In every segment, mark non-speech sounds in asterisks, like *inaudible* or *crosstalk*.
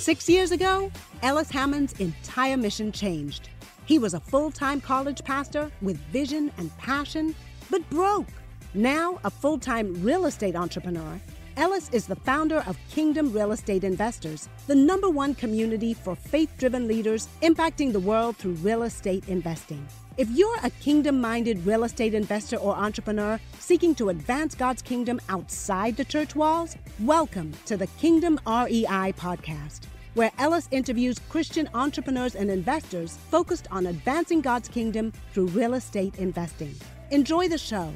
Six years ago, Ellis Hammond's entire mission changed. He was a full time college pastor with vision and passion, but broke. Now, a full time real estate entrepreneur, Ellis is the founder of Kingdom Real Estate Investors, the number one community for faith driven leaders impacting the world through real estate investing. If you're a kingdom minded real estate investor or entrepreneur seeking to advance God's kingdom outside the church walls, welcome to the Kingdom REI podcast, where Ellis interviews Christian entrepreneurs and investors focused on advancing God's kingdom through real estate investing. Enjoy the show.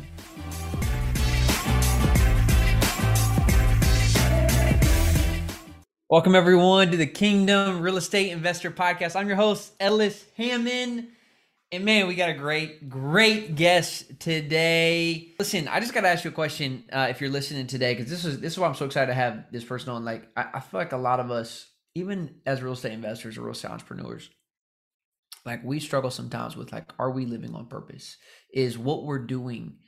Welcome, everyone, to the Kingdom Real Estate Investor Podcast. I'm your host, Ellis Hammond. And man, we got a great, great guest today. Listen, I just got to ask you a question uh, if you're listening today, because this is this is why I'm so excited to have this person on. Like, I, I feel like a lot of us, even as real estate investors or real estate entrepreneurs, like we struggle sometimes with like, are we living on purpose? Is what we're doing?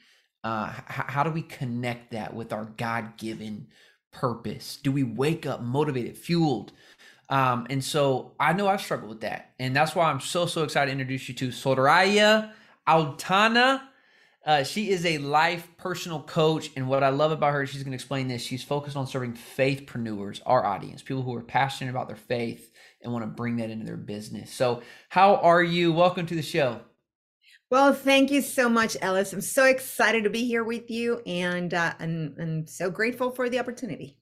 Uh, h- how do we connect that with our God given purpose? Do we wake up motivated, fueled? Um, and so I know I've struggled with that. And that's why I'm so, so excited to introduce you to Soraya Autana. Uh, she is a life personal coach. And what I love about her, she's going to explain this. She's focused on serving faithpreneurs, our audience, people who are passionate about their faith and want to bring that into their business. So, how are you? Welcome to the show. Well, thank you so much, Ellis. I'm so excited to be here with you and uh, and, and so grateful for the opportunity.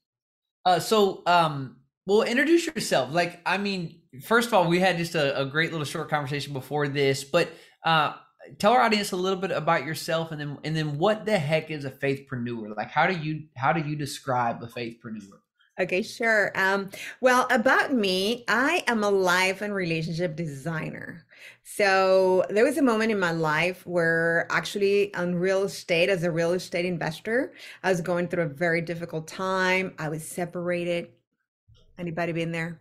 Uh, so, um, well, introduce yourself. Like, I mean, first of all, we had just a, a great little short conversation before this, but uh, tell our audience a little bit about yourself, and then and then what the heck is a faithpreneur? Like, how do you how do you describe a faithpreneur? Okay, sure. Um, well, about me, I am a life and relationship designer. So there was a moment in my life where actually on real estate, as a real estate investor, I was going through a very difficult time. I was separated. Anybody been there?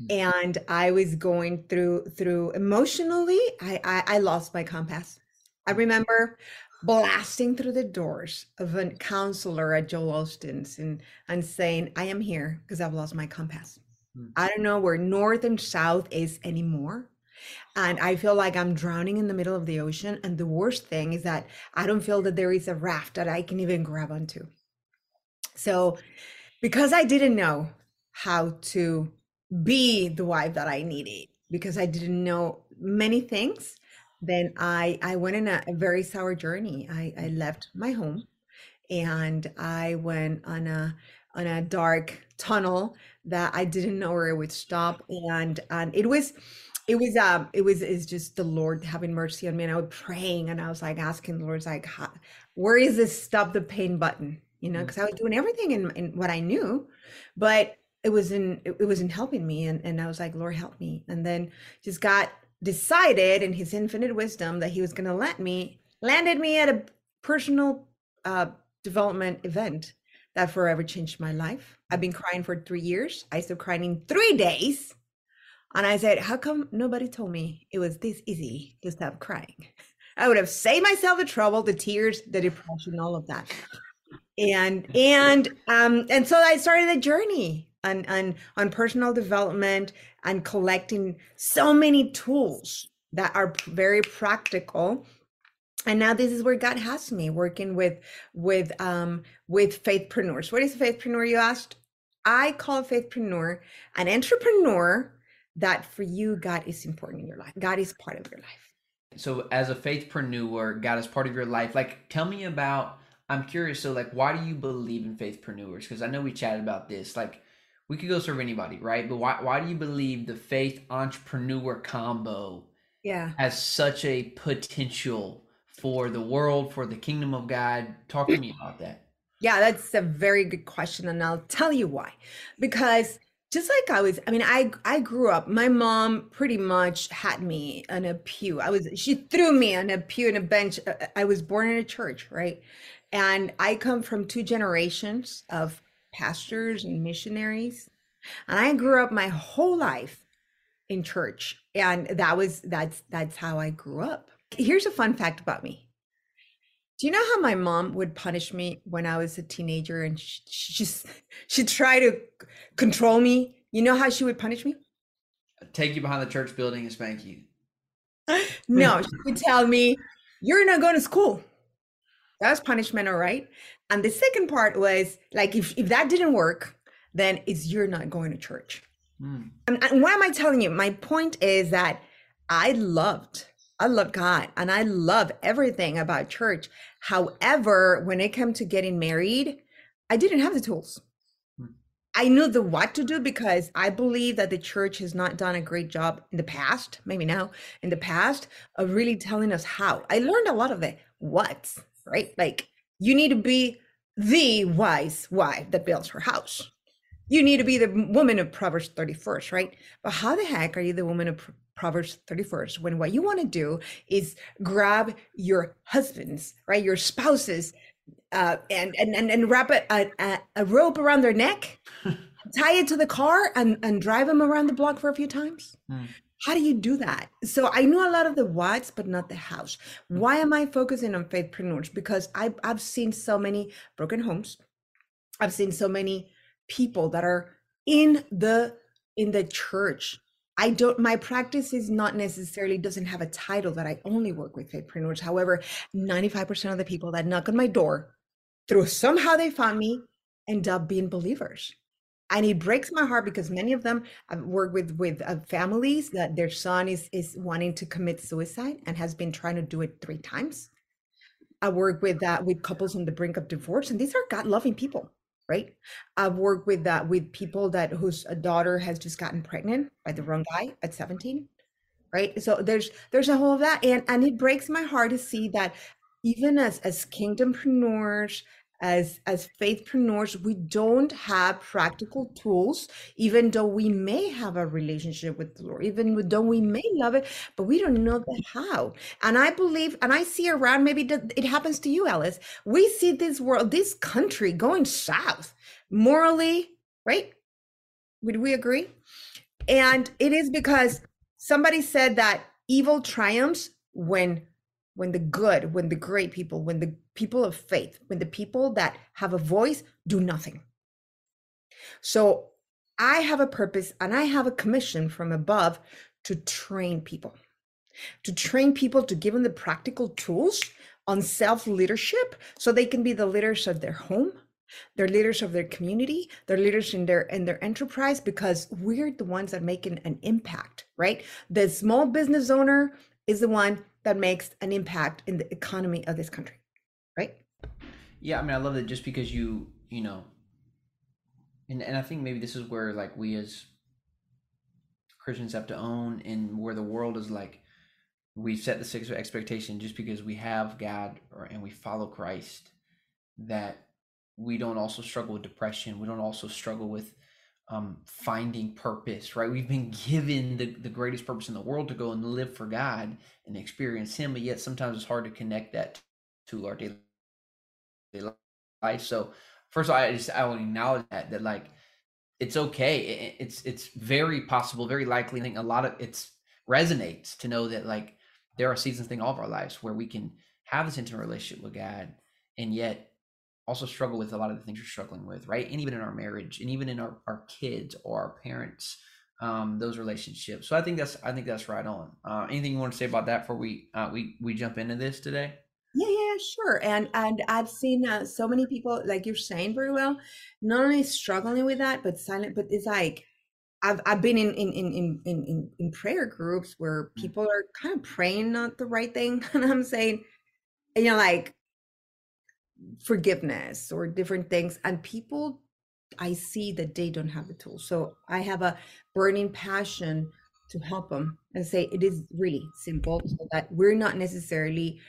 Mm. And I was going through through emotionally, I I, I lost my compass. I remember blasting through the doors of a counselor at Joel Osteen's and, and saying, I am here because I've lost my compass. Mm. I don't know where north and south is anymore. And I feel like I'm drowning in the middle of the ocean. And the worst thing is that I don't feel that there is a raft that I can even grab onto. So, because I didn't know how to be the wife that I needed, because I didn't know many things, then I I went in a, a very sour journey. I, I left my home and I went on a on a dark tunnel that I didn't know where it would stop. And and it was it was um it was is just the Lord having mercy on me. And I was praying and I was like asking the Lord, like, "How- where is this stop the pain button? You know, Mm. because I was doing everything in, in what I knew, but it wasn't it, it wasn't helping me. And and I was like, Lord, help me. And then just got decided in his infinite wisdom that he was going to let me landed me at a personal uh, development event that forever changed my life. I've been crying for three years. I stopped crying in three days. And i said how come nobody told me it was this easy to stop crying? *laughs* I would have saved myself the trouble the tears the depression all of that. And and um and so i started a journey on on on personal development and collecting so many tools that are very practical and now this is where god has me working with with um with faithpreneurs what is a faithpreneur you asked i call a faithpreneur an entrepreneur that for you god is important in your life god is part of your life So, as a faithpreneur, God is part of your life. Like, tell me about. I'm curious. So, like, why do you believe in faithpreneurs? Because I know we chatted about this. Like, we could go serve anybody, right? But why why do you believe the faith entrepreneur combo yeah has such a potential for the world, for the kingdom of God? Talk to me about that. Yeah, that's a very good question, and I'll tell you why. Because just like I was, I mean, I I grew up. My mom pretty much had me on a pew. I was she threw me on a pew and a bench. I was born in a church, right? And I come from two generations of pastors and missionaries, and I grew up my whole life in church, and that was that's that's how I grew up. Here's a fun fact about me. Do you know how my mom would punish me when I was a teenager and she, she just she tried to control me You know how she would punish me? Take you behind the church building and spank you. *laughs* No, she would tell me, You're not going to school. That's punishment, all right. And the second part was like, if, if that didn't work, then it's you're not going to church. Mm. And, and what am I telling you? My point is that I loved, I love God and I love everything about church. However, when it came to getting married, I didn't have the tools. Hmm. I knew the what to do because I believe that the church has not done a great job in the past, maybe now, in the past, of really telling us how. I learned a lot of the what's, right? Like you need to be the wise wife that builds her house. You need to be the woman of Proverbs 31st, right? But how the heck are you the woman of Proverbs 31st when what you want to do is grab your husbands, right? Your spouses, uh, and, and, and, and wrap a, a, a rope around their neck, *laughs* tie it to the car, and, and drive them around the block for a few times? Hmm. How do you do that? So I knew a lot of the whats, but not the hows. Mm. Why am I focusing on faithpreneurs? Because I've, I've seen so many broken homes. I've seen so many people that are in the in the church. I don't my practice is not necessarily doesn't have a title that I only work with faithpreneurs. However, 95% of the people that knock on my door through somehow they found me end up being believers and it breaks my heart because many of them I've worked with with uh, families that their son is is wanting to commit suicide and has been trying to do it three times. I work with that uh, with couples on the brink of divorce, and these are God loving people, right? I've worked with that uh, with people that whose daughter has just gotten pregnant by the wrong guy at 17, right? So there's there's a whole of that, and and it breaks my heart to see that even as as kingdompreneurs as as faithpreneurs we don't have practical tools even though we may have a relationship with the lord even though we may love it but we don't know the how. And i believe and i see around maybe it happens to you Ellis we see this world this country going south morally right? Would we agree? And it is because somebody said that evil triumphs when when the good, when the great people, when the people of faith, when the people that have a voice do nothing. So I have a purpose and I have a commission from above to train people, to train people to give them the practical tools on self leadership so they can be the leaders of their home they're leaders of their community they're leaders in their in their enterprise because we're the ones that make an, impact right the small business owner is the one that makes an impact in the economy of this country yeah i mean i love that just because you you know and, and i think maybe this is where like we as christians have to own and where the world is like we set the six expectation just because we have god or, and we follow christ that we don't also struggle with depression we don't also struggle with um, finding purpose, right? We've been given the, the greatest purpose in the world to go and live for God and experience Him, but yet sometimes it's hard to connect that to our daily life. So, first of all, I just I want to acknowledge that that like it's okay. it's it's very possible, very likely. I think a lot of it's resonates to know that like there are seasons in all of our lives where we can have this intimate relationship with God, and yet also struggle with a lot of the things you're struggling with, right? And even in our marriage, and even in our, our kids or our parents, um, those relationships. So I think that's I think that's right on. Uh, anything you want to say about that before we uh, we we jump into this today? Yeah, sure. And and I've seen uh, so many people, like you're saying very well, not only struggling with that, but silent. But it's like I've I've been in in in in in, in prayer groups where mm. people are kind of praying not the right thing, *laughs* and I'm saying, you know, like forgiveness or different things and people i see that they don't have the tools so i have a burning passion to help them and say it is really simple so that we're not necessarily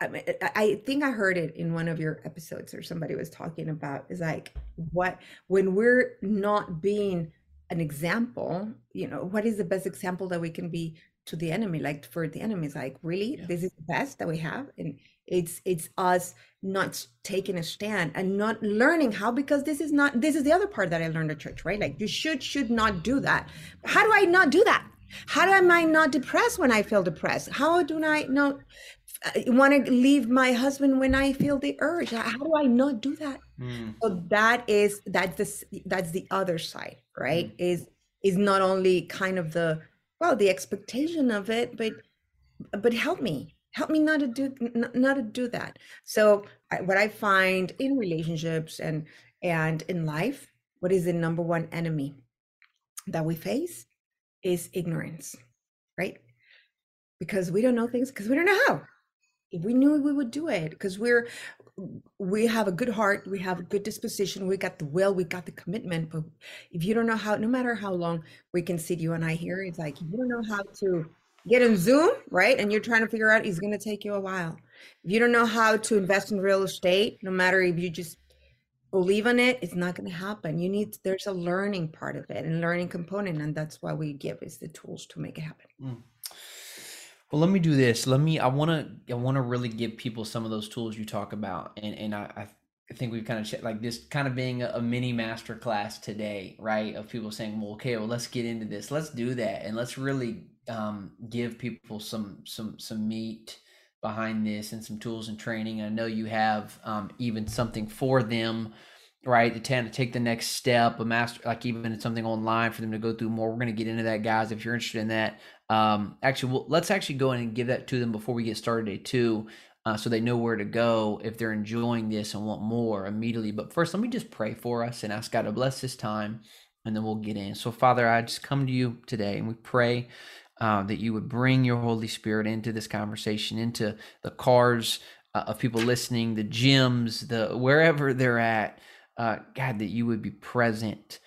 I, I think I heard it in one of your episodes or somebody was talking about is like what when we're not being an example, you know, what is the best example that we can be to the enemy? Like for the enemy, is like, really, yeah. this is the best that we have? And it's it's us not taking a stand and not learning how because this is not this is the other part that i learned at church right like you should should not do that how do i not do that how do i not depressed when i feel depressed how do i not uh, want to leave my husband when i feel the urge. How do i not do that? Mm. so that is that's the that's the other side right? Mm. is is not only kind of the well the expectation of it but but help me. Help me not to do not to do that. So I, what i find in relationships and and in life what is the number one enemy that we face is ignorance right? Because we don't know things because we don't know how we knew we would do it because we're we have a good heart we have a good disposition we got the will we got the commitment but if you don't know how no matter how long we can sit you and i here it's like you don't know how to get in zoom right? And you're trying to figure out it's going to take you a while. If you don't know how to invest in real estate no matter if you just believe in it it's not going to happen. You need there's a learning part of it and learning component and that's why we give is the tools to make it happen. Mm. Well, let me do this. Let me. I want to. I want to really give people some of those tools you talk about, and and I, I think we've kind of like this kind of being a, a mini master class today, right? Of people saying, well, okay, well, let's get into this. Let's do that, and let's really um, give people some some some meat behind this and some tools and training. I know you have um, even something for them right? To tend to take the next step, a master, like even something online for them to go through more. We're going to get into that, guys. If you're interested in that, um, actually, well, let's actually go in and give that to them before we get started day two, uh, so they know where to go if they're enjoying this and want more immediately. But first, let me just pray for us and ask God to bless this time, and then we'll get in. So, Father, I just come to you today, and we pray. Uh, that you would bring your Holy Spirit into this conversation, into the cars uh, of people listening, the gyms, the wherever they're at, uh, God, that you would be present,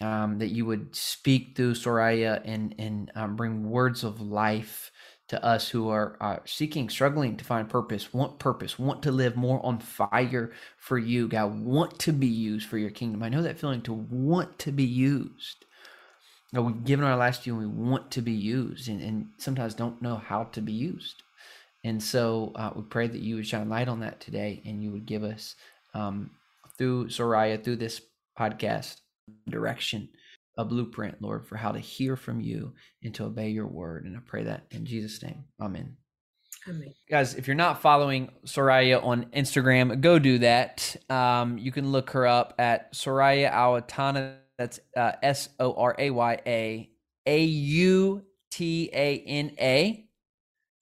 um, that you would speak through Soraya and and um, bring words of life to us who are uh, seeking, struggling to find purpose, want purpose, want to live more on fire for you, God, want to be used for your kingdom. I know that feeling to want to be used. God, we've given our lives to you and we want to be used and, and sometimes don't know how to be used. And so uh, we pray that you would shine light on that today and you would give us um, through Soraya, through this podcast, direction, a blueprint, Lord, for how to hear from you and to obey your word. And I pray that in Jesus' name. Amen. Amen. Guys, if you're not following Soraya on Instagram, go do that. Um, you can look her up at Soraya Autana. That's uh, S O R A Y A A U T A N A.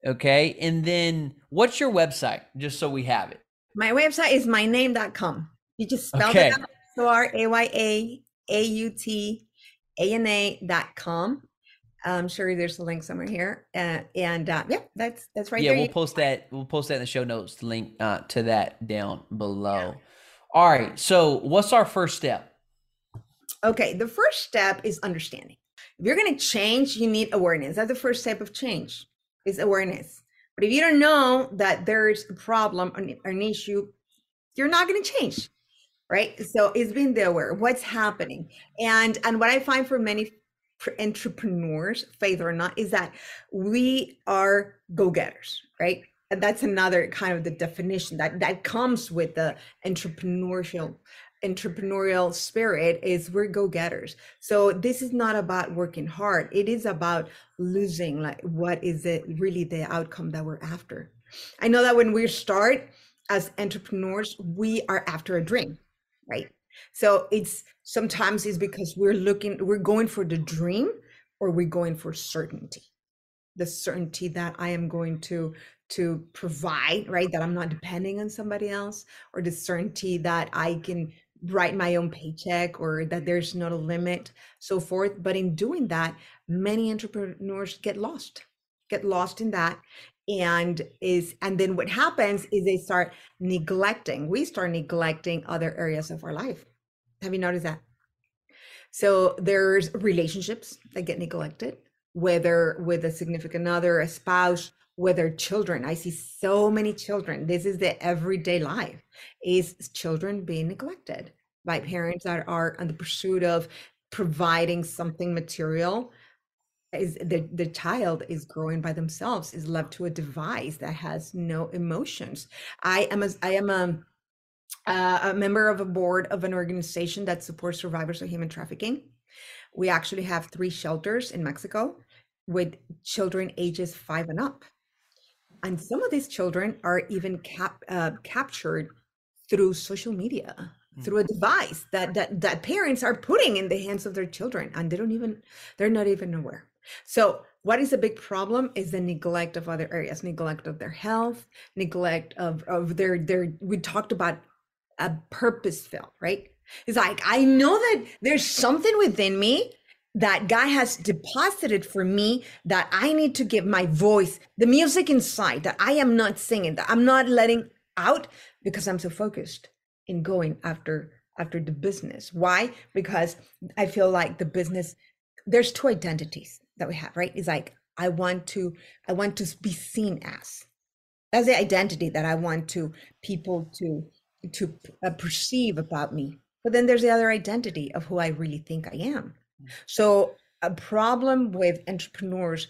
Okay. And then what's your website? Just so we have it. My website is myname.com. You just spelled okay. it out. So R A Y A A U T A N A dot com. I'm sure there's a link somewhere here. Uh, and uh, yeah, that's that's right yeah, there. we'll post that. We'll post that in the show notes. Link uh, to that down below. Yeah. All right. So, what's our first step? Okay, the first step is understanding. If you're going to change, you need awareness. That's the first step of change. Is awareness. But if you don't know that there's a problem, or an issue, you're not going to change right? So it's being there. Aware what's happening? And and what i find for many entrepreneurs faith or not is that we are go-getters right? And that's another kind of the definition that that comes with the entrepreneurial entrepreneurial spirit is we're go-getters. So this is not about working hard. It is about losing like what is it really the outcome that we're after? I know that when we start as entrepreneurs we are after a dream right. So it's sometimes it's because we're looking we're going for the dream or we're going for certainty. The certainty that i am going to to provide right that i'm not depending on somebody else or the certainty that i can write my own paycheck or that there's not a limit so forth. But in doing that many entrepreneurs get lost get lost in that and is and then what happens is they start neglecting we start neglecting other areas of our life. Have you noticed that? So there's relationships that get neglected whether with a significant other a spouse whether children. I see so many children. This is the everyday life is children being neglected by parents that are on the pursuit of providing something material is the, the child is growing by themselves is left to a device that has no emotions. I am a i am a uh, a member of a board of an organization that supports survivors of human trafficking. We actually have three shelters in mexico with children ages five and up. And some of these children are even cap, uh, captured through social media through a device that that that parents are putting in the hands of their children and they don't even they're not even aware so what is a big problem is the neglect of other areas neglect of their health neglect of of their their we talked about a purpose filled right it's like i know that there's something within me that God has deposited for me that I need to give my voice, the music inside that I am not singing, that I'm not letting out because I'm so focused in going after after the business. Why? Because I feel like the business there's two identities that we have, right? Is like I want to I want to be seen as. That's the identity that I want to people to to uh, perceive about me. But then there's the other identity of who I really think I am. So a problem with entrepreneurs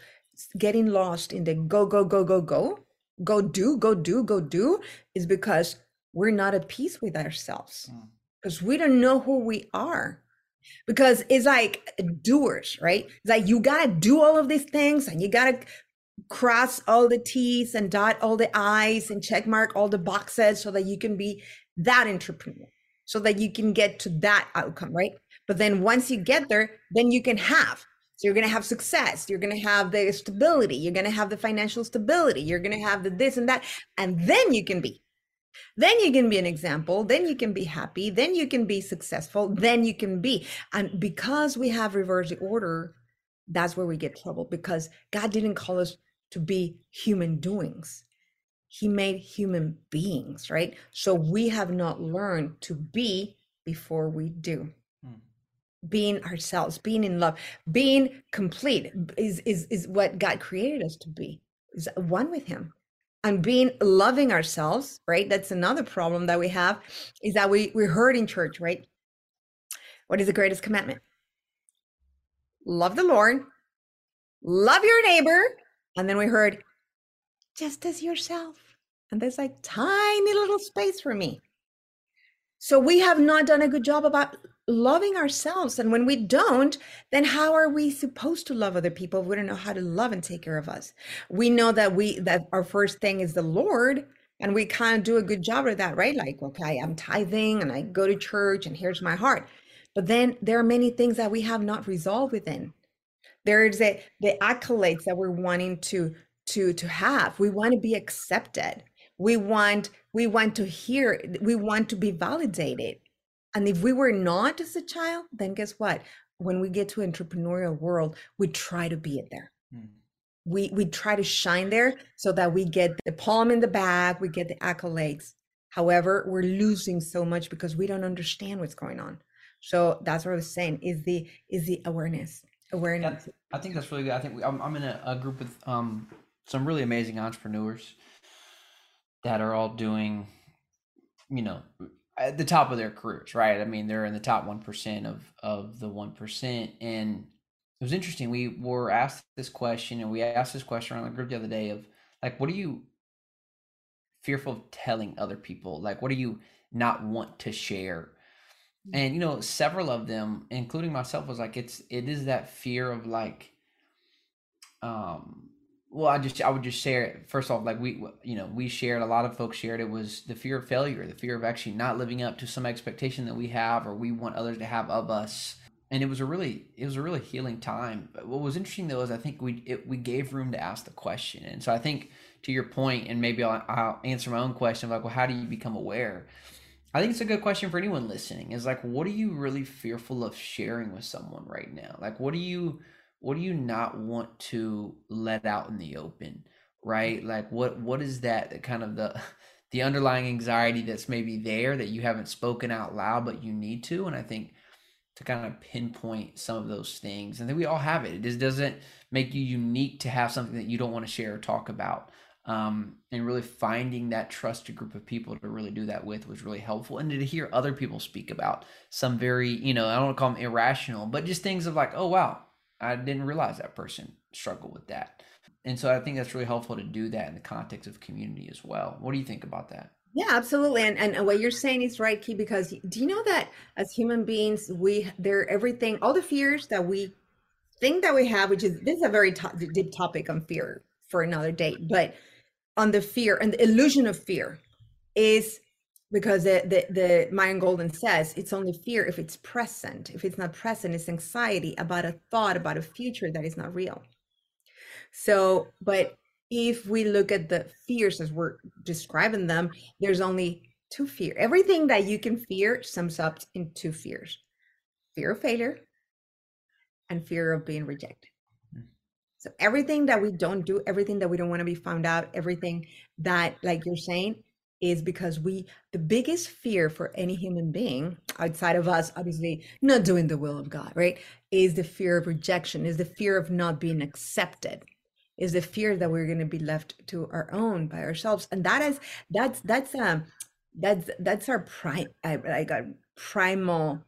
getting lost in the go go go go go go do go do go do is because we're not at peace with ourselves because mm. we don't know who we are because it's like doers right? It's like you gotta do all of these things and you gotta cross all the t's and dot all the i's and check mark all the boxes so that you can be that entrepreneur so that you can get to that outcome right? But then once you get there then you can have. So you're to have success you're to have the stability you're to have the financial stability you're to have the this and that and then you can be then you can be an example then you can be happy then you can be successful then you can be and because we have reverse order that's where we get trouble because god didn't call us to be human doings. He made human beings right? So we have not learned to be before we do. Hmm. being ourselves being in love being complete is is is what god created us to be is one with him and being loving ourselves right? That's another problem that we have is that we we heard in church right? What is the greatest commandment? Love the lord love your neighbor and then we heard just as yourself. And there's like tiny little space for me so we have not done a good job about loving ourselves. And when we don't, then how are we supposed to love other people if we don't know how to love and take care of us? We know that we that our first thing is the Lord. And we of do a good job of that, right? Like, okay, I'm tithing and I go to church and here's my heart. But then there are many things that we have not resolved within. There's a, the accolades that we're wanting to to to have. We want to be accepted we want we want to hear we want to be validated. And if we were not as a child then guess what? When we get to entrepreneurial world we try to be it there. Mm. we we try to shine there so that we get the palm in the back we get the accolades. However we're losing so much because we don't understand what's going on. So that's what i was saying is the is the awareness awareness. Yeah, i think that's really good. I think we, I'm, I'm in a, a group with um some really amazing entrepreneurs that are all doing, you know, at the top of their careers, right? I mean, they're in the top 1% of, of the 1%. And it was interesting. We were asked this question and we asked this question around the group the other day of like, what are you fearful of telling other people? Like, what do you not want to share? Mm. And, you know, several of them, including myself, was like, it's, it is that fear of like, um, well i just i would just share it. First off like we you know we shared a lot of folks shared it was the fear of failure the fear of actually not living up to some expectation that we have or we want others to have of us. And it was a really it was a really healing time. But what was interesting though is i think we it, we gave room to ask the question. And so i think to your point and maybe I'll, I'll answer my own question like well how do you become aware? I think it's a good question for anyone listening is like what are you really fearful of sharing with someone right now? Like what are you what do you not want to let out in the open right? Like what what is that kind of the *laughs* the underlying anxiety that's maybe there that you haven't spoken out loud but you need to? And i think to kind of pinpoint some of those things and then we all have it. It just doesn't make you unique to have something that you don't want to share or talk about um, and really finding that trusted group of people to really do that with was really helpful and to hear other people speak about some very you know i don't want to call them irrational but just things of like oh wow I didn't realize that person struggled with that. And so I think that's really helpful to do that in the context of community as well. What do you think about that? Yeah, absolutely. And and what you're saying is right, Key, because do you know that as human beings, we they're everything, all the fears that we think that we have, which is this is a very deep topic on fear for another day, but on the fear and the illusion of fear is because the, the the Myron Golden says it's only fear if it's present. If it's not present, it's anxiety about a thought about a future that is not real. So, but if we look at the fears as we're describing them, there's only two fear. Everything that you can fear sums up in two fears: fear of failure and fear of being rejected. Hmm. So everything that we don't do, everything that we don't want to be found out, everything that, like you're saying, is because we the biggest fear for any human being outside of us obviously not doing the will of god right is the fear of rejection is the fear of not being accepted is the fear that we're going to be left to our own by ourselves. And that is that's that's um that's that's our prime like a primal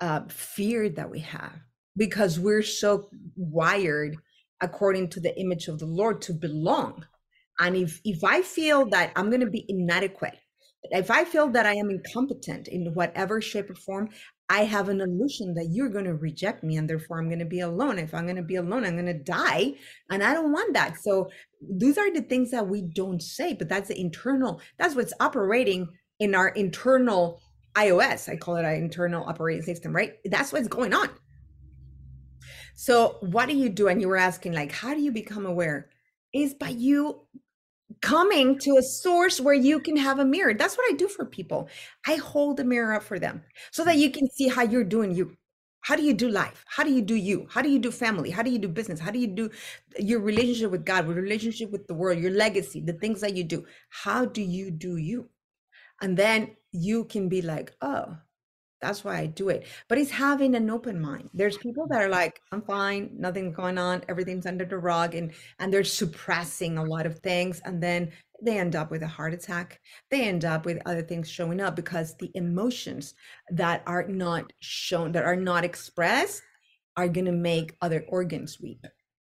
uh fear that we have because we're so wired according to the image of the lord to belong and if if i feel that i'm going to be inadequate if i feel that i am incompetent in whatever shape or form i have an illusion that you're going to reject me and therefore i'm going to be alone. If i'm going to be alone i'm going to die and i don't want that. So those are the things that we don't say but that's the internal that's what's operating in our internal ios i call it our internal operating system right? That's what's going on. So what do you do? And you were asking like how do you become aware? Is by you coming to a source where you can have a mirror. That's what I do for people. I hold a mirror up for them so that mm. you can see how you're doing you. How do you do life? How do you do you? How do you do family? How do you do business? How do you do your relationship with God, your relationship with the world, your legacy, the things that you do? How do you do you? And then you can be like, oh, that's why I do it. But it's having an open mind. There's people that are like, I'm fine, nothing's going on, everything's under the rug, and and they're suppressing a lot of things, and then they end up with a heart attack. They end up with other things showing up because the emotions that are not shown, that are not expressed, are gonna make other organs weep,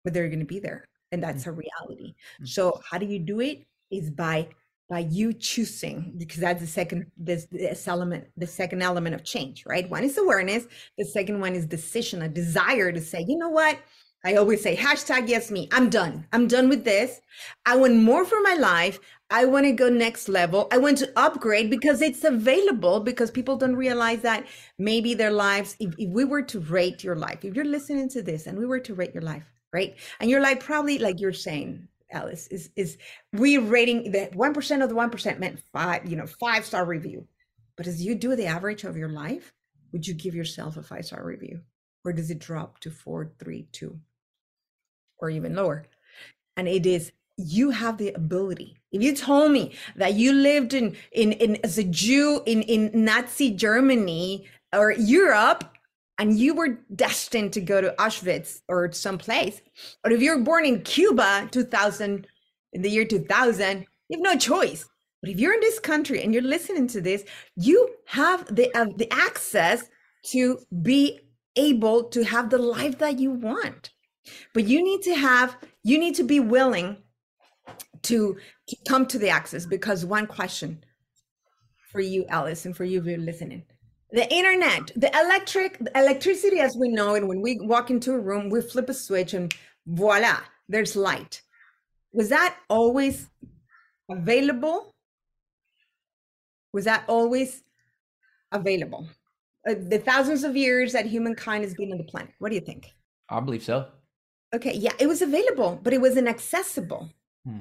but they're gonna be there, and that's mm. a reality. Mm. So how do you do it? Is by by you choosing because that's the second this, this element the second element of change right? One is awareness the second one is decision a desire to say you know what? I always say hashtag yes me i'm done i'm done with this. I want more for my life. I want to go next level. I want to upgrade because it's available because people don't realize that maybe their lives if, if we were to rate your life if you're listening to this and we were to rate your life right? And your life probably like you're saying Ellis, is is we rating that one percent of the one percent meant five, you know, five star review. But as you do the average of your life, would you give yourself a five star review, or does it drop to four, three, two, or even lower? And it is you have the ability. If you told me that you lived in in, in as a Jew in in Nazi Germany or Europe and you were destined to go to Auschwitz or someplace, or if you're born in Cuba 2000 in the year 2000, you have no choice. But if you're in this country and you're listening to this, you have the uh, the access to be able to have the life that you want. But you need to have you need to be willing to, to come to the access because one question for you, Ellis, and for you who are listening the internet the electric the electricity as we know it when we walk into a room we flip a switch and voila there's light. Was that always available? Was that always available? Uh, the thousands of years that humankind has been on the planet what do you think? I believe so. Okay yeah it was available but it wasn't accessible hmm.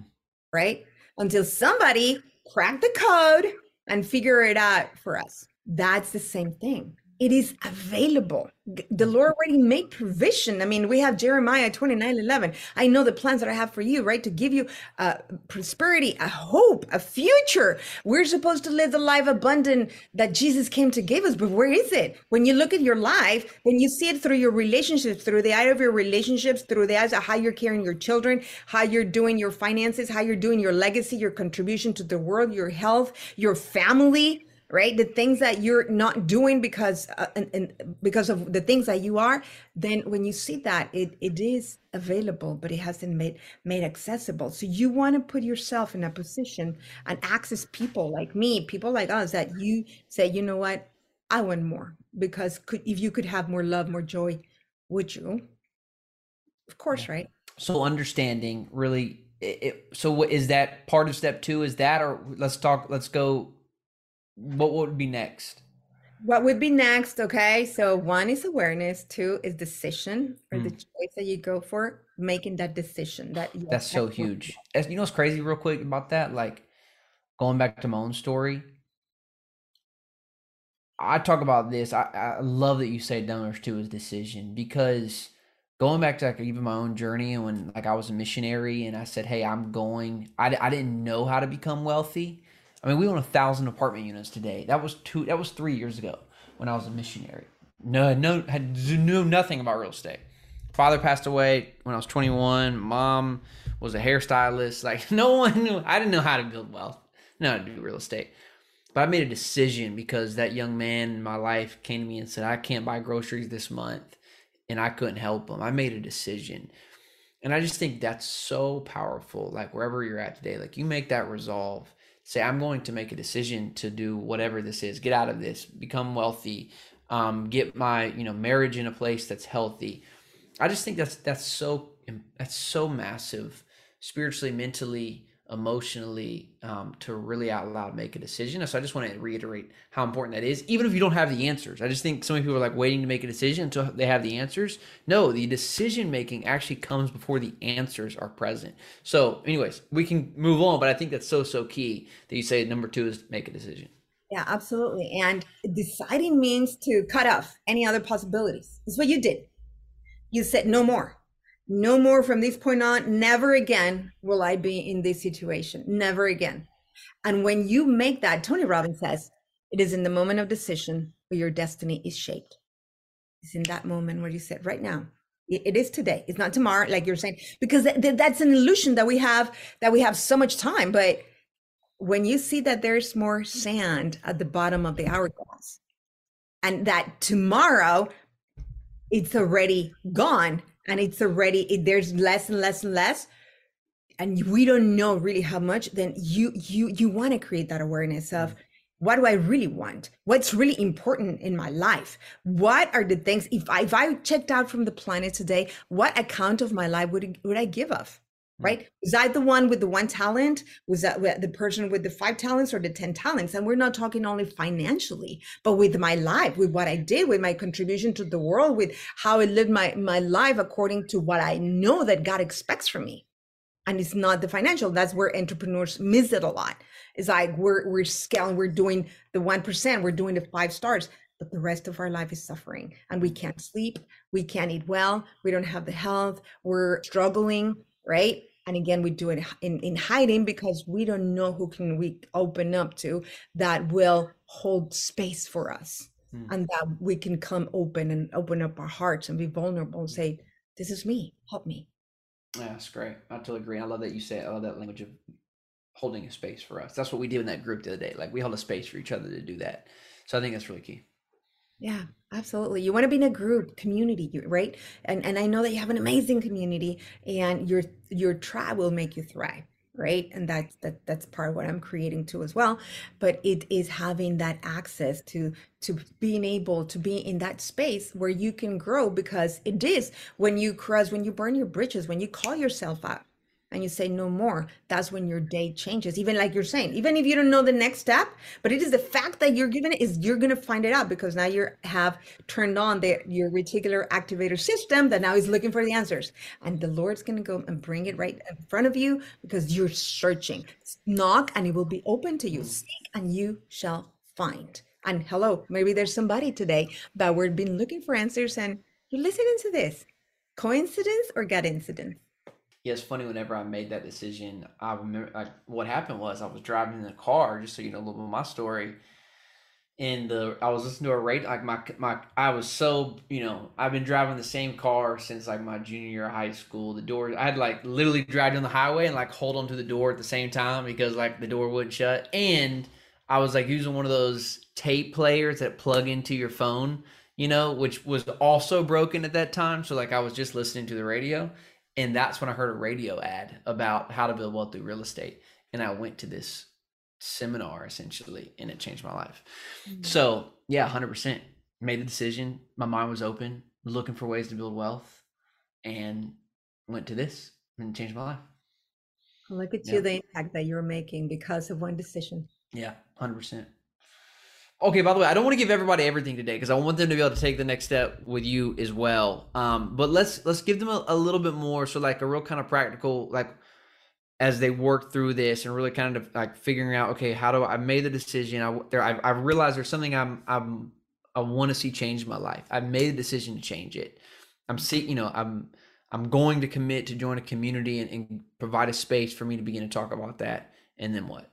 right? Until somebody cracked the code and figure it out for us that's the same thing it is available. The Lord already made provision. I mean, we have Jeremiah 29 11. I know the plans that I have for you, right? To give you uh, prosperity, a hope, a future. We're supposed to live the life abundant that Jesus came to give us. But where is it? When you look at your life, when you see it through your relationships, through the eye of your relationships, through the eyes of how you're caring your children, how you're doing your finances, how you're doing your legacy, your contribution to the world, your health, your family right? The things that you're not doing because uh, and, and, because of the things that you are then when you see that it it is available but it hasn't made made accessible. So you want to put yourself in a position and access people like me people like us that you say you know what? I want more because could if you could have more love more joy would you? Of course right? So understanding really it, so is that part of step two is that or let's talk let's go what would be next? What would be next? Okay, so one is awareness, two is decision or the Mm. choice that you go for, making that decision. That yes, That's so that's huge. That's- You know what's crazy, real quick about that? Like going back to my own story. I talk about this. I, I love that you say donors too is decision because going back to like even my own journey and when like I was a missionary and I said, Hey, I'm going, I, I didn't know how to become wealthy. I mean, we own a thousand apartment units today. That was two, that was three years ago when I was a missionary. No, no, had knew nothing about real estate. Father passed away when I was 21. Mom was a hairstylist. Like *laughs* no one knew. I didn't know how to build wealth, No, how to do real estate. But I made a decision because that young man in my life came to me and said, I can't buy groceries this month. And I couldn't help him. I made a decision. And I just think that's so powerful. Like wherever you're at today, like you make that resolve. Say, I'm going to make a decision to do whatever this is, get out of this, become wealthy, um, get my, you know, marriage in a place that's healthy. I just think that's that's so that's so massive spiritually, mentally, emotionally, um, to really out loud make a decision. So I just want to reiterate how important that is, even if you don't have the answers. I just think so many people are like waiting to make a decision until they have the answers. No, the decision making actually comes before the answers are present. So, anyways, we can move on, but I think that's so so key that you say number two is make a decision. Yeah, absolutely. And deciding means to cut off any other possibilities. It's what you did. You said no more. No more from this point on. Never again will I be in this situation. Never again. And when you make that, Tony Robbins says, it is in the moment of decision where your destiny is shaped. It's in that moment where you said, right now, it is today. It's not tomorrow, like you're saying, because th- th- that's an illusion that we have, that we have so much time. But when you see that there's more sand at the bottom of the hourglass and that tomorrow it's already gone and it's already it, there's less and less and less and we don't know really how much then you you you want to create that awareness of mm. what do i really want? What's really important in my life? What are the things if i if i checked out from the planet today what account of my life would would i give of Hmm. right? Was i the one with the one talent? Was that the person with the five talents or the 10 talents? And we're not talking only financially but with my life with what i did with my contribution to the world with how i lived my my life according to what i know that god expects from me. And it's not the financial that's where entrepreneurs miss it a lot. It's like we're we're scaling we're doing the 1% we're doing the five stars but the rest of our life is suffering and we hmm. can't sleep we can't eat well we don't have the health we're struggling right and again we do it in, in hiding because we don't know who can we open up to that will hold space for us Hmm. and that we can come open and open up our hearts and be vulnerable and say this is me help me Yeah, that's great. I totally agree. I love that you say. I love that language of holding a space for us. That's what we did in that group the other day. Like we held a space for each other to do that. So I think that's really key. Yeah, absolutely. You want to be in a group, community, right? And and I know that you have an amazing community, and your your tribe will make you thrive, right? And that's that that's part of what I'm creating too as well. But it is having that access to to being able to be in that space where you can grow because it is when you cross, when you burn your bridges, when you call yourself out and you say no more that's when your day changes. Even like you're saying even if you don't know the next step but it is the fact that you're given it is you're going to find it out because now you have turned on the your reticular activator system that now is looking for the answers. And the lord's going to go and bring it right in front of you because you're searching. Knock and it will be open to you. Seek and you shall find. And hello maybe there's somebody today that we've been looking for answers and you're listening to this. Coincidence or gut incident Yeah, it's funny. Whenever I made that decision, I remember what happened was I was driving in the car. Just so you know a little bit of my story. And the I was listening to a radio. Like my my I was so you know I've been driving the same car since like my junior year of high school. The door I had like literally drive down the highway and like hold onto the door at the same time because like the door wouldn't shut. And I was like using one of those tape players that plug into your phone, you know, which was also broken at that time. So like I was just listening to the radio and that's when I heard a radio ad about how to build wealth through real estate. And I went to this seminar essentially, and it changed my life. Mm-hmm. So yeah, hundred percent made the decision. My mind was open, looking for ways to build wealth, and went to this and it changed my life. Look at Yeah. you, the impact that you're making because of one decision. Yeah, hundred percent. Okay, by the way, I don't want to give everybody everything today because I want them to be able to take the next step with you as well. Um, but let's let's give them a, a little bit more, so like a real kind of practical, like as they work through this and really kind of like figuring out, okay, how do I, I made the decision? I there I, I realized there's something I'm I'm I want to see change in my life. I made a decision to change it. I'm see, you know, I'm I'm going to commit to join a community and, and provide a space for me to begin to talk about that. And then what?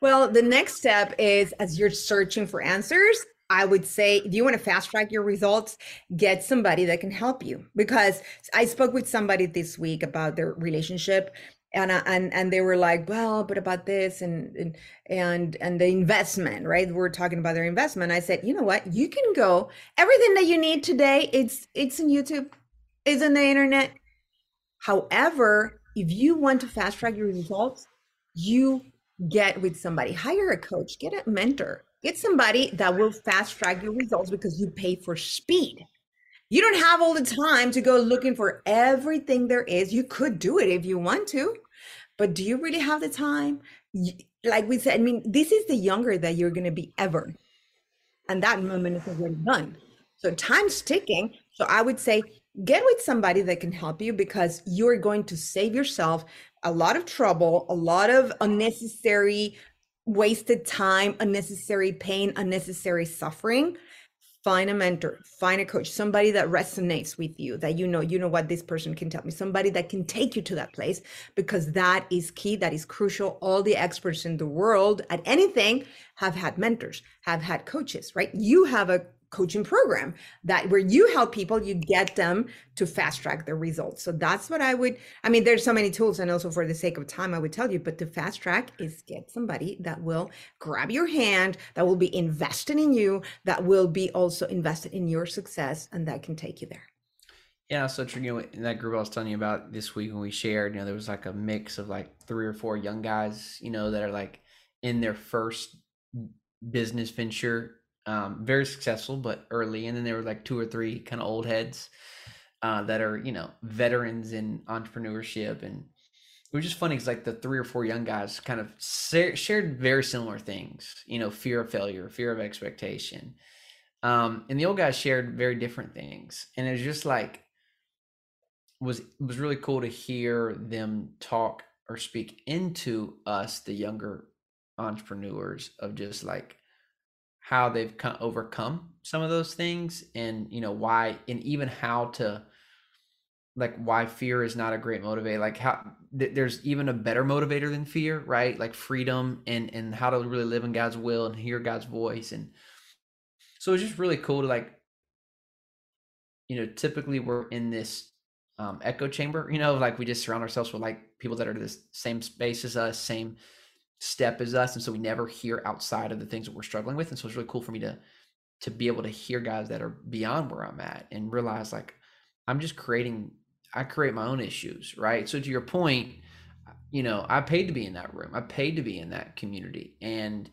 Well, the next step is as you're searching for answers, I would say if you want to fast track your results, get somebody that can help you. Because I spoke with somebody this week about their relationship and and and they were like well but about this and and and and the investment right? We're talking about their investment. I said you know what? You can go. Everything that you need today it's it's in youtube it's on the internet. However if you want to fast track your results you get with somebody hire a coach get a mentor get somebody that will fast track your results because you pay for speed you don't have all the time to go looking for everything there is. You could do it if you want to, but do you really have the time? Like we said, I mean, this is the younger that you're going to be ever. And that moment is already done. So time's ticking. So I would say get with somebody that can help you because you're going to save yourself a lot of trouble, a lot of unnecessary wasted time, unnecessary pain, unnecessary suffering. Find a mentor find a coach somebody that resonates with you that you know you know what this person can tell me somebody that can take you to that place because that is key that is crucial. All the experts in the world at anything have had mentors have had coaches right? You have a coaching program that where you help people you get them to fast track their results. So that's what i would i mean there's so many tools and also for the sake of time i would tell you but to fast track is get somebody that will grab your hand that will be invested in you that will be also invested in your success and that can take you there. Yeah, so you in that group I was telling you about this week when we shared, you know, there was like a mix of like three or four young guys, you know, that are like in their first business venture um, very successful, but early. And then there were like two or three kind of old heads uh, that are, you know, veterans in entrepreneurship. And it was just funny because like the three or four young guys kind of shared very similar things, you know, fear of failure, fear of expectation. Um, and the old guys shared very different things. And it was just like, was was really cool to hear them talk or speak into us the younger entrepreneurs of just like how they've come, overcome some of those things and you know why and even how to like why fear is not a great motivator like how th- there's even a better motivator than fear right? Like freedom and and how to really live in god's will and hear god's voice and so it's just really cool to like you know typically we're in this um, echo chamber you know like we just surround ourselves with like people that are the same space as us same step as us and so we never hear outside of the things that we're struggling with and so it's really cool for me to to be able to hear guys that are beyond where i'm at and realize like i'm just creating i create my own issues right? So to your point you know i paid to be in that room i paid to be in that community and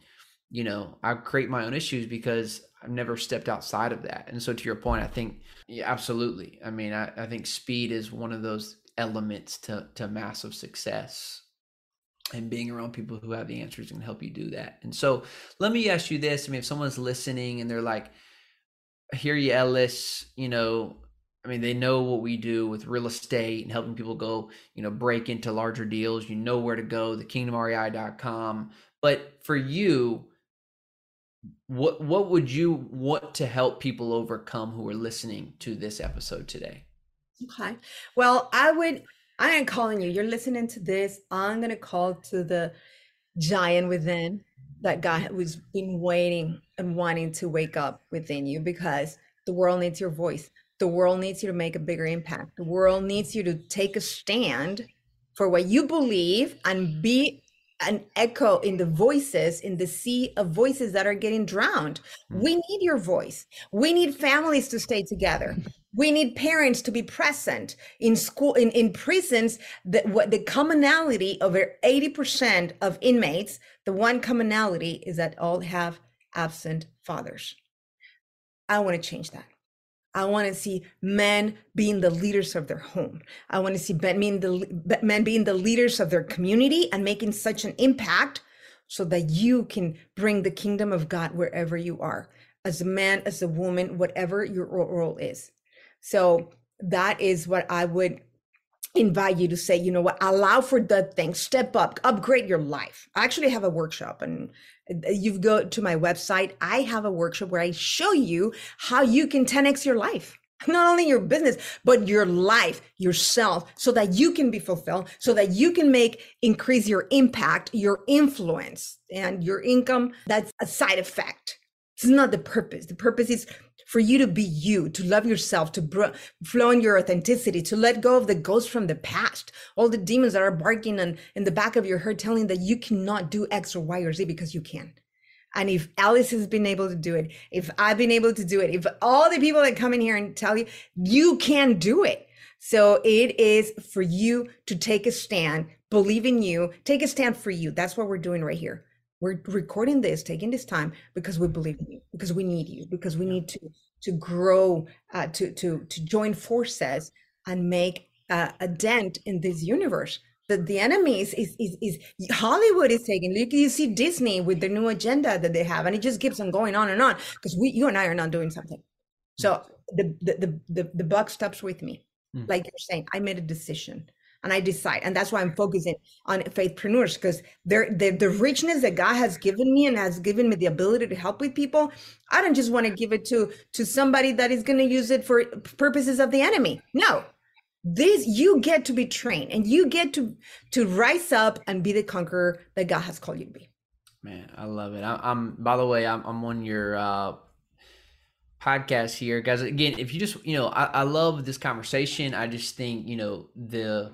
you know i create my own issues because i've never stepped outside of that. And so to your point i think yeah, absolutely. I mean I, I think speed is one of those elements to to massive success and being around people who have the answers can help you do that. And so let me ask you this. I mean, if someone's listening and they're like, hear you, Ellis, you know, I mean, they know what we do with real estate and helping people go, you know, break into larger deals. You know where to go, the kingdomrei.com. But for you, what what would you want to help people overcome who are listening to this episode today? Okay. Well, I would I am calling you. You're listening to this. I'm going to call to the giant within that God who's been waiting and wanting to wake up within you because the world needs your voice. The world needs you to make a bigger impact. The world needs you to take a stand for what you believe and be an echo in the voices in the sea of voices that are getting drowned. Hmm. We need your voice. We need families to stay together. We need parents to be present in school, in, in prisons. The, what the commonality over 80% of inmates, the one commonality is that all have absent fathers. I want to change that. I want to see men being the leaders of their home. I want to see men being the men being the leaders of their community and making such an impact so that you can bring the kingdom of God wherever you are, as a man, as a woman, whatever your role is. So that is what I would invite you to say, you know what, allow for that thing, step up, upgrade your life. I actually have a workshop and uh, you go to my website. I have a workshop where I show you how you can 10x your life. *laughs* Not only your business but your life yourself so that you can be fulfilled so that you can make increase your impact your influence and your income. That's a side effect it's not the purpose the purpose is for you to be you, to love yourself, to flow in your authenticity, to let go of the ghosts from the past, all the demons that are barking and in the back of your head telling that you cannot do X or Y or Z because you can. And if Alice has been able to do it, if I've been able to do it, if all the people that come in here and tell you, you can do it. So it is for you to take a stand, believe in you, take a stand for you. That's what we're doing right here we're recording this taking this time because we believe in you because we need you because we need to to grow uh, to to to join forces and make uh, a dent in this universe that the enemy is, is, is, is Hollywood is taking. Look, you see Disney with the new agenda that they have, and it just keeps on going on and on because we, you and I, are not doing something. So the the the the, the buck stops with me, mm. like you're saying. I made a decision and I decide. And that's why I'm focusing on faithpreneurs because they're, the richness that God has given me and has given me the ability to help with people. I don't just want to give it to to somebody that is going to use it for purposes of the enemy. No, this you get to be trained and you get to to rise up and be the conqueror that God has called you to be. Man, I love it. I, am by the way, I'm, I'm on your uh, podcast here, guys. Again, if you just you know, I, I love this conversation. I just think you know the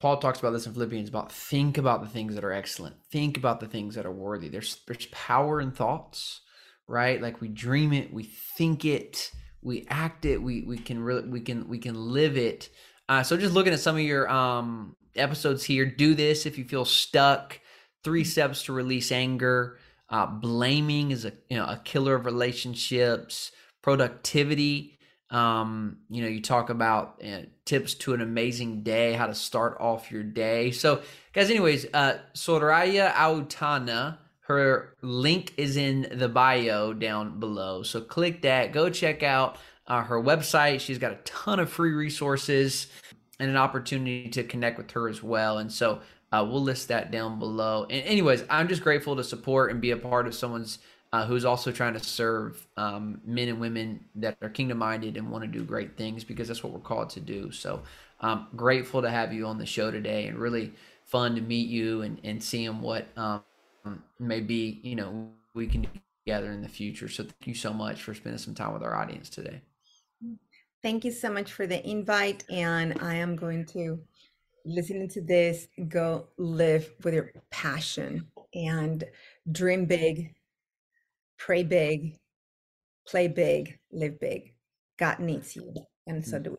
Paul talks about this in Philippians about think about the things that are excellent. Think about the things that are worthy. There's there's power in thoughts, right? Like we dream it, we think it, we act it, we we can really we can we can live it. Uh, so just looking at some of your um episodes here, do this if you feel stuck. Three steps to release anger. Uh, blaming is a you know a killer of relationships. Productivity um, you know, you talk about uh, tips to an amazing day, how to start off your day. So, guys, anyways, uh, Soraya Autana, her link is in the bio down below. So, click that, go check out uh, her website. She's got a ton of free resources and an opportunity to connect with her as well. And so, uh, we'll list that down below. And, anyways, I'm just grateful to support and be a part of someone's uh, who's also trying to serve um, men and women that are kingdom minded and want to do great things because that's what we're called to do. So um, grateful to have you on the show today and really fun to meet you and, and seeing what um, maybe, you know, we can do together in the future. So thank you so much for spending some time with our audience today. Thank you so much for the invite. And I am going to, listening to this, go live with your passion and dream big pray big, play big, live big. God needs you, and so mm. do we.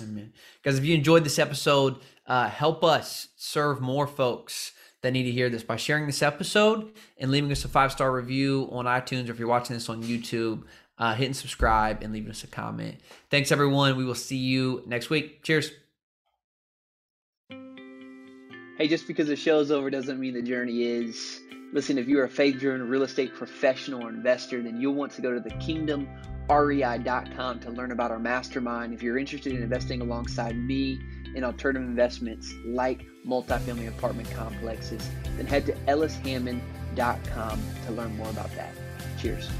Amen. Guys, if you enjoyed this episode, uh, help us serve more folks that need to hear this by sharing this episode and leaving us a five star review on iTunes or if you're watching this on YouTube, uh, hitting subscribe and leaving us a comment. Thanks, everyone. We will see you next week. Cheers. Hey, just because the show's over doesn't mean the journey is. Listen, if you're a faith driven real estate professional or investor, then you'll want to go to the kingdomrei.com to learn about our mastermind. If you're interested in investing alongside me in alternative investments like multifamily apartment complexes, then head to ellishammond.com to learn more about that. Cheers.